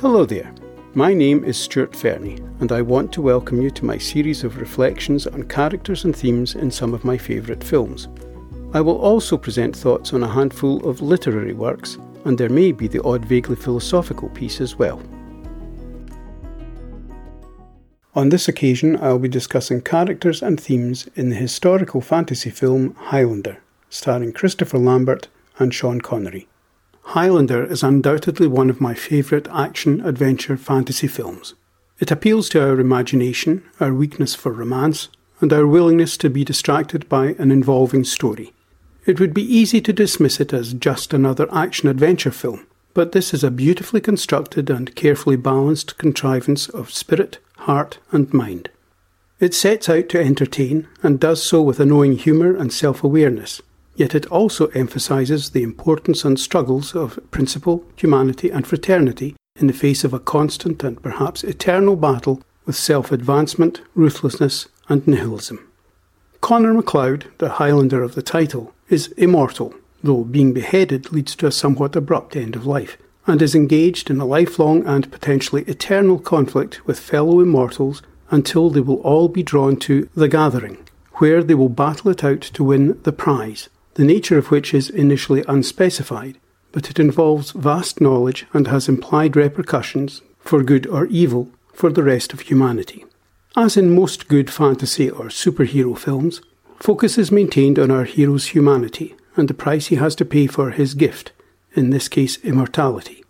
Hello there. My name is Stuart Fernie, and I want to welcome you to my series of reflections on characters and themes in some of my favourite films. I will also present thoughts on a handful of literary works, and there may be the odd vaguely philosophical piece as well. On this occasion, I will be discussing characters and themes in the historical fantasy film Highlander, starring Christopher Lambert and Sean Connery. Highlander is undoubtedly one of my favourite action adventure fantasy films. It appeals to our imagination, our weakness for romance, and our willingness to be distracted by an involving story. It would be easy to dismiss it as just another action adventure film, but this is a beautifully constructed and carefully balanced contrivance of spirit, heart, and mind. It sets out to entertain and does so with a knowing humour and self awareness, yet it also emphasises the importance and struggles of principle, humanity, and fraternity in the face of a constant and perhaps eternal battle with self advancement, ruthlessness, and nihilism. Connor MacLeod, the Highlander of the title, is immortal, though being beheaded leads to a somewhat abrupt end of life, and is engaged in a lifelong and potentially eternal conflict with fellow immortals until they will all be drawn to the Gathering, where they will battle it out to win the prize, the nature of which is initially unspecified, but it involves vast knowledge and has implied repercussions, for good or evil, for the rest of humanity. As in most good fantasy or superhero films, focus is maintained on our hero's humanity and the price he has to pay for his gift, in this case immortality.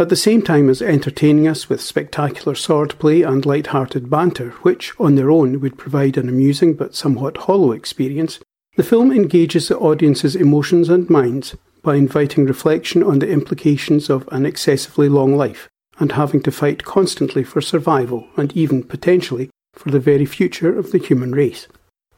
At the same time as entertaining us with spectacular swordplay and light-hearted banter, which on their own would provide an amusing but somewhat hollow experience, the film engages the audience's emotions and minds by inviting reflection on the implications of an excessively long life and having to fight constantly for survival and even potentially for the very future of the human race.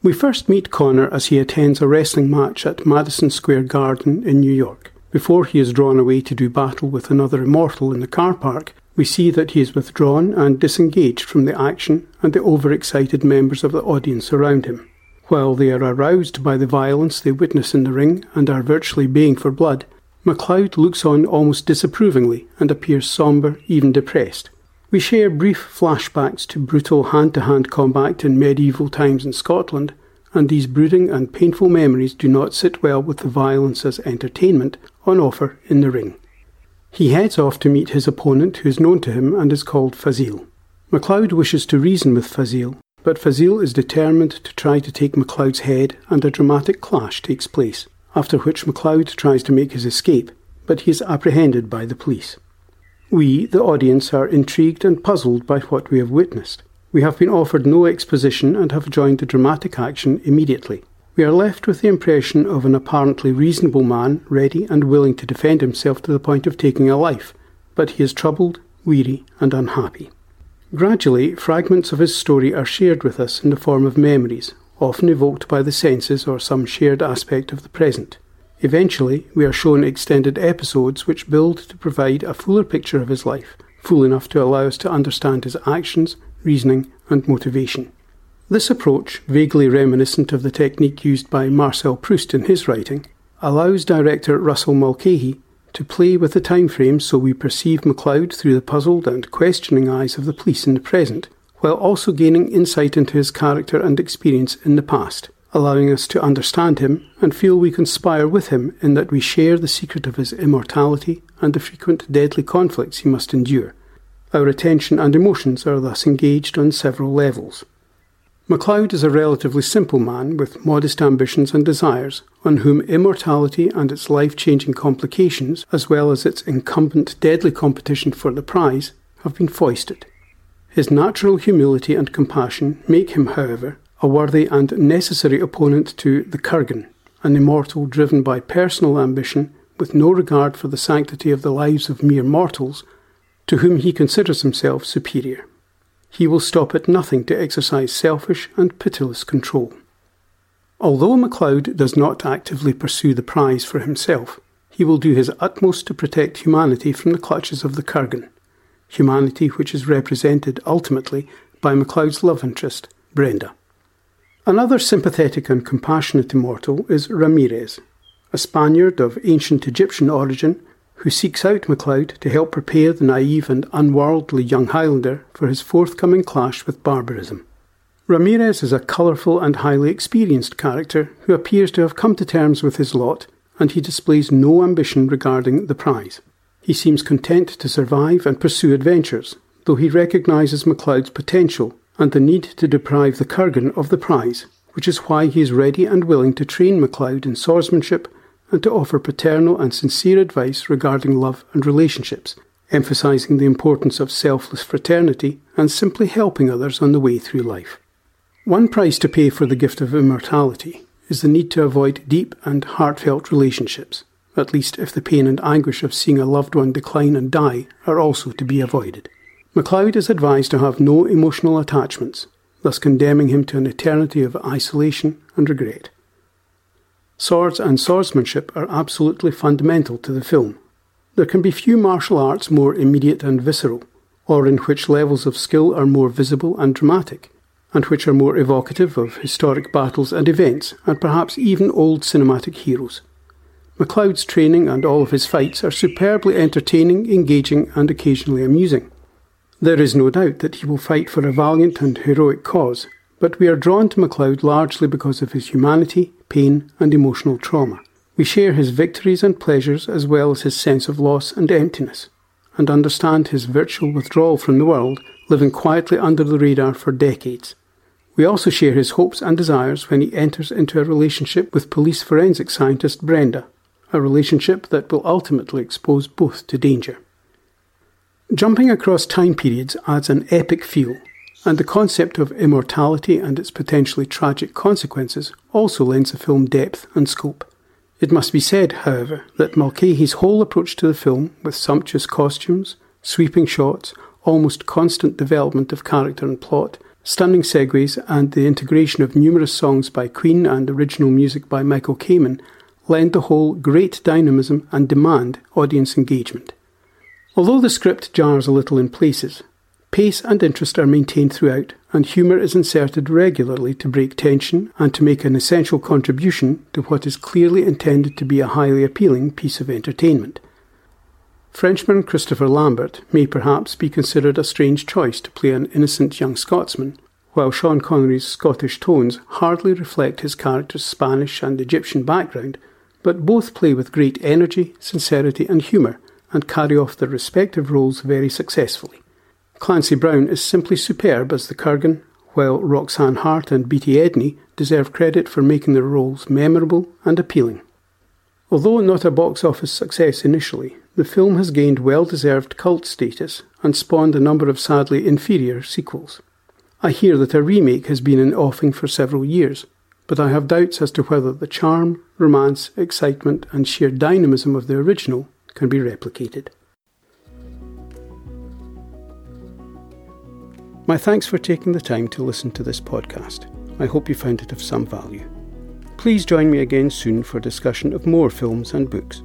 We first meet Connor as he attends a wrestling match at Madison Square Garden in New York. Before he is drawn away to do battle with another immortal in the car park, we see that he is withdrawn and disengaged from the action and the overexcited members of the audience around him. While they are aroused by the violence they witness in the ring and are virtually baying for blood, MacLeod looks on almost disapprovingly and appears sombre, even depressed. We share brief flashbacks to brutal hand to hand combat in medieval times in Scotland, and these brooding and painful memories do not sit well with the violence as entertainment on offer in the ring. He heads off to meet his opponent, who is known to him and is called Fazil. MacLeod wishes to reason with Fazil, but Fazil is determined to try to take MacLeod's head, and a dramatic clash takes place, after which MacLeod tries to make his escape, but he is apprehended by the police. We, the audience, are intrigued and puzzled by what we have witnessed. We have been offered no exposition and have joined the dramatic action immediately. We are left with the impression of an apparently reasonable man, ready and willing to defend himself to the point of taking a life, but he is troubled, weary, and unhappy. Gradually, fragments of his story are shared with us in the form of memories, often evoked by the senses or some shared aspect of the present. Eventually, we are shown extended episodes which build to provide a fuller picture of his life, full enough to allow us to understand his actions, reasoning, and motivation. This approach, vaguely reminiscent of the technique used by Marcel Proust in his writing, allows director Russell Mulcahy to play with the time frame so we perceive MacLeod through the puzzled and questioning eyes of the police in the present, while also gaining insight into his character and experience in the past, allowing us to understand him and feel we conspire with him in that we share the secret of his immortality and the frequent deadly conflicts he must endure. Our attention and emotions are thus engaged on several levels. MacLeod is a relatively simple man with modest ambitions and desires, on whom immortality and its life changing complications, as well as its incumbent deadly competition for the prize, have been foisted. His natural humility and compassion make him, however, a worthy and necessary opponent to the Kurgan, an immortal driven by personal ambition with no regard for the sanctity of the lives of mere mortals, to whom he considers himself superior he will stop at nothing to exercise selfish and pitiless control. Although MacLeod does not actively pursue the prize for himself, he will do his utmost to protect humanity from the clutches of the Kurgan, humanity which is represented ultimately by MacLeod's love interest, Brenda. Another sympathetic and compassionate immortal is Ramirez, a Spaniard of ancient Egyptian origin who seeks out MacLeod to help prepare the naive and unworldly young Highlander for his forthcoming clash with barbarism. Ramirez is a colourful and highly experienced character who appears to have come to terms with his lot, and he displays no ambition regarding the prize. He seems content to survive and pursue adventures, though he recognises MacLeod's potential and the need to deprive the Kurgan of the prize, which is why he is ready and willing to train MacLeod in swordsmanship and to offer paternal and sincere advice regarding love and relationships, emphasising the importance of selfless fraternity and simply helping others on the way through life. One price to pay for the gift of immortality is the need to avoid deep and heartfelt relationships, at least if the pain and anguish of seeing a loved one decline and die are also to be avoided. MacLeod is advised to have no emotional attachments, thus condemning him to an eternity of isolation and regret. Swords and swordsmanship are absolutely fundamental to the film. There can be few martial arts more immediate and visceral, or in which levels of skill are more visible and dramatic, and which are more evocative of historic battles and events, and perhaps even old cinematic heroes. MacLeod's training and all of his fights are superbly entertaining, engaging, and occasionally amusing. There is no doubt that he will fight for a valiant and heroic cause, but we are drawn to MacLeod largely because of his humanity, pain, and emotional trauma. We share his victories and pleasures as well as his sense of loss and emptiness, and understand his virtual withdrawal from the world, living quietly under the radar for decades. We also share his hopes and desires when he enters into a relationship with police forensic scientist Brenda, a relationship that will ultimately expose both to danger. Jumping across time periods adds an epic feel, and the concept of immortality and its potentially tragic consequences also lends the film depth and scope. It must be said, however, that Mulcahy's whole approach to the film, with sumptuous costumes, sweeping shots, almost constant development of character and plot, stunning segues, and the integration of numerous songs by Queen and original music by Michael Kamen, lend the whole great dynamism and demand audience engagement. Although the script jars a little in places, pace and interest are maintained throughout, and humour is inserted regularly to break tension and to make an essential contribution to what is clearly intended to be a highly appealing piece of entertainment. Frenchman Christopher Lambert may perhaps be considered a strange choice to play an innocent young Scotsman, while Sean Connery's Scottish tones hardly reflect his character's Spanish and Egyptian background, but both play with great energy, sincerity, and humour and carry off their respective roles very successfully. Clancy Brown is simply superb as the Kurgan, while Roxanne Hart and Beatie Edney deserve credit for making their roles memorable and appealing. Although not a box office success initially, the film has gained well deserved cult status and spawned a number of sadly inferior sequels. I hear that a remake has been in offing for several years, but I have doubts as to whether the charm, romance, excitement, and sheer dynamism of the original can be replicated. My thanks for taking the time to listen to this podcast. I hope you found it of some value. Please join me again soon for discussion of more films and books.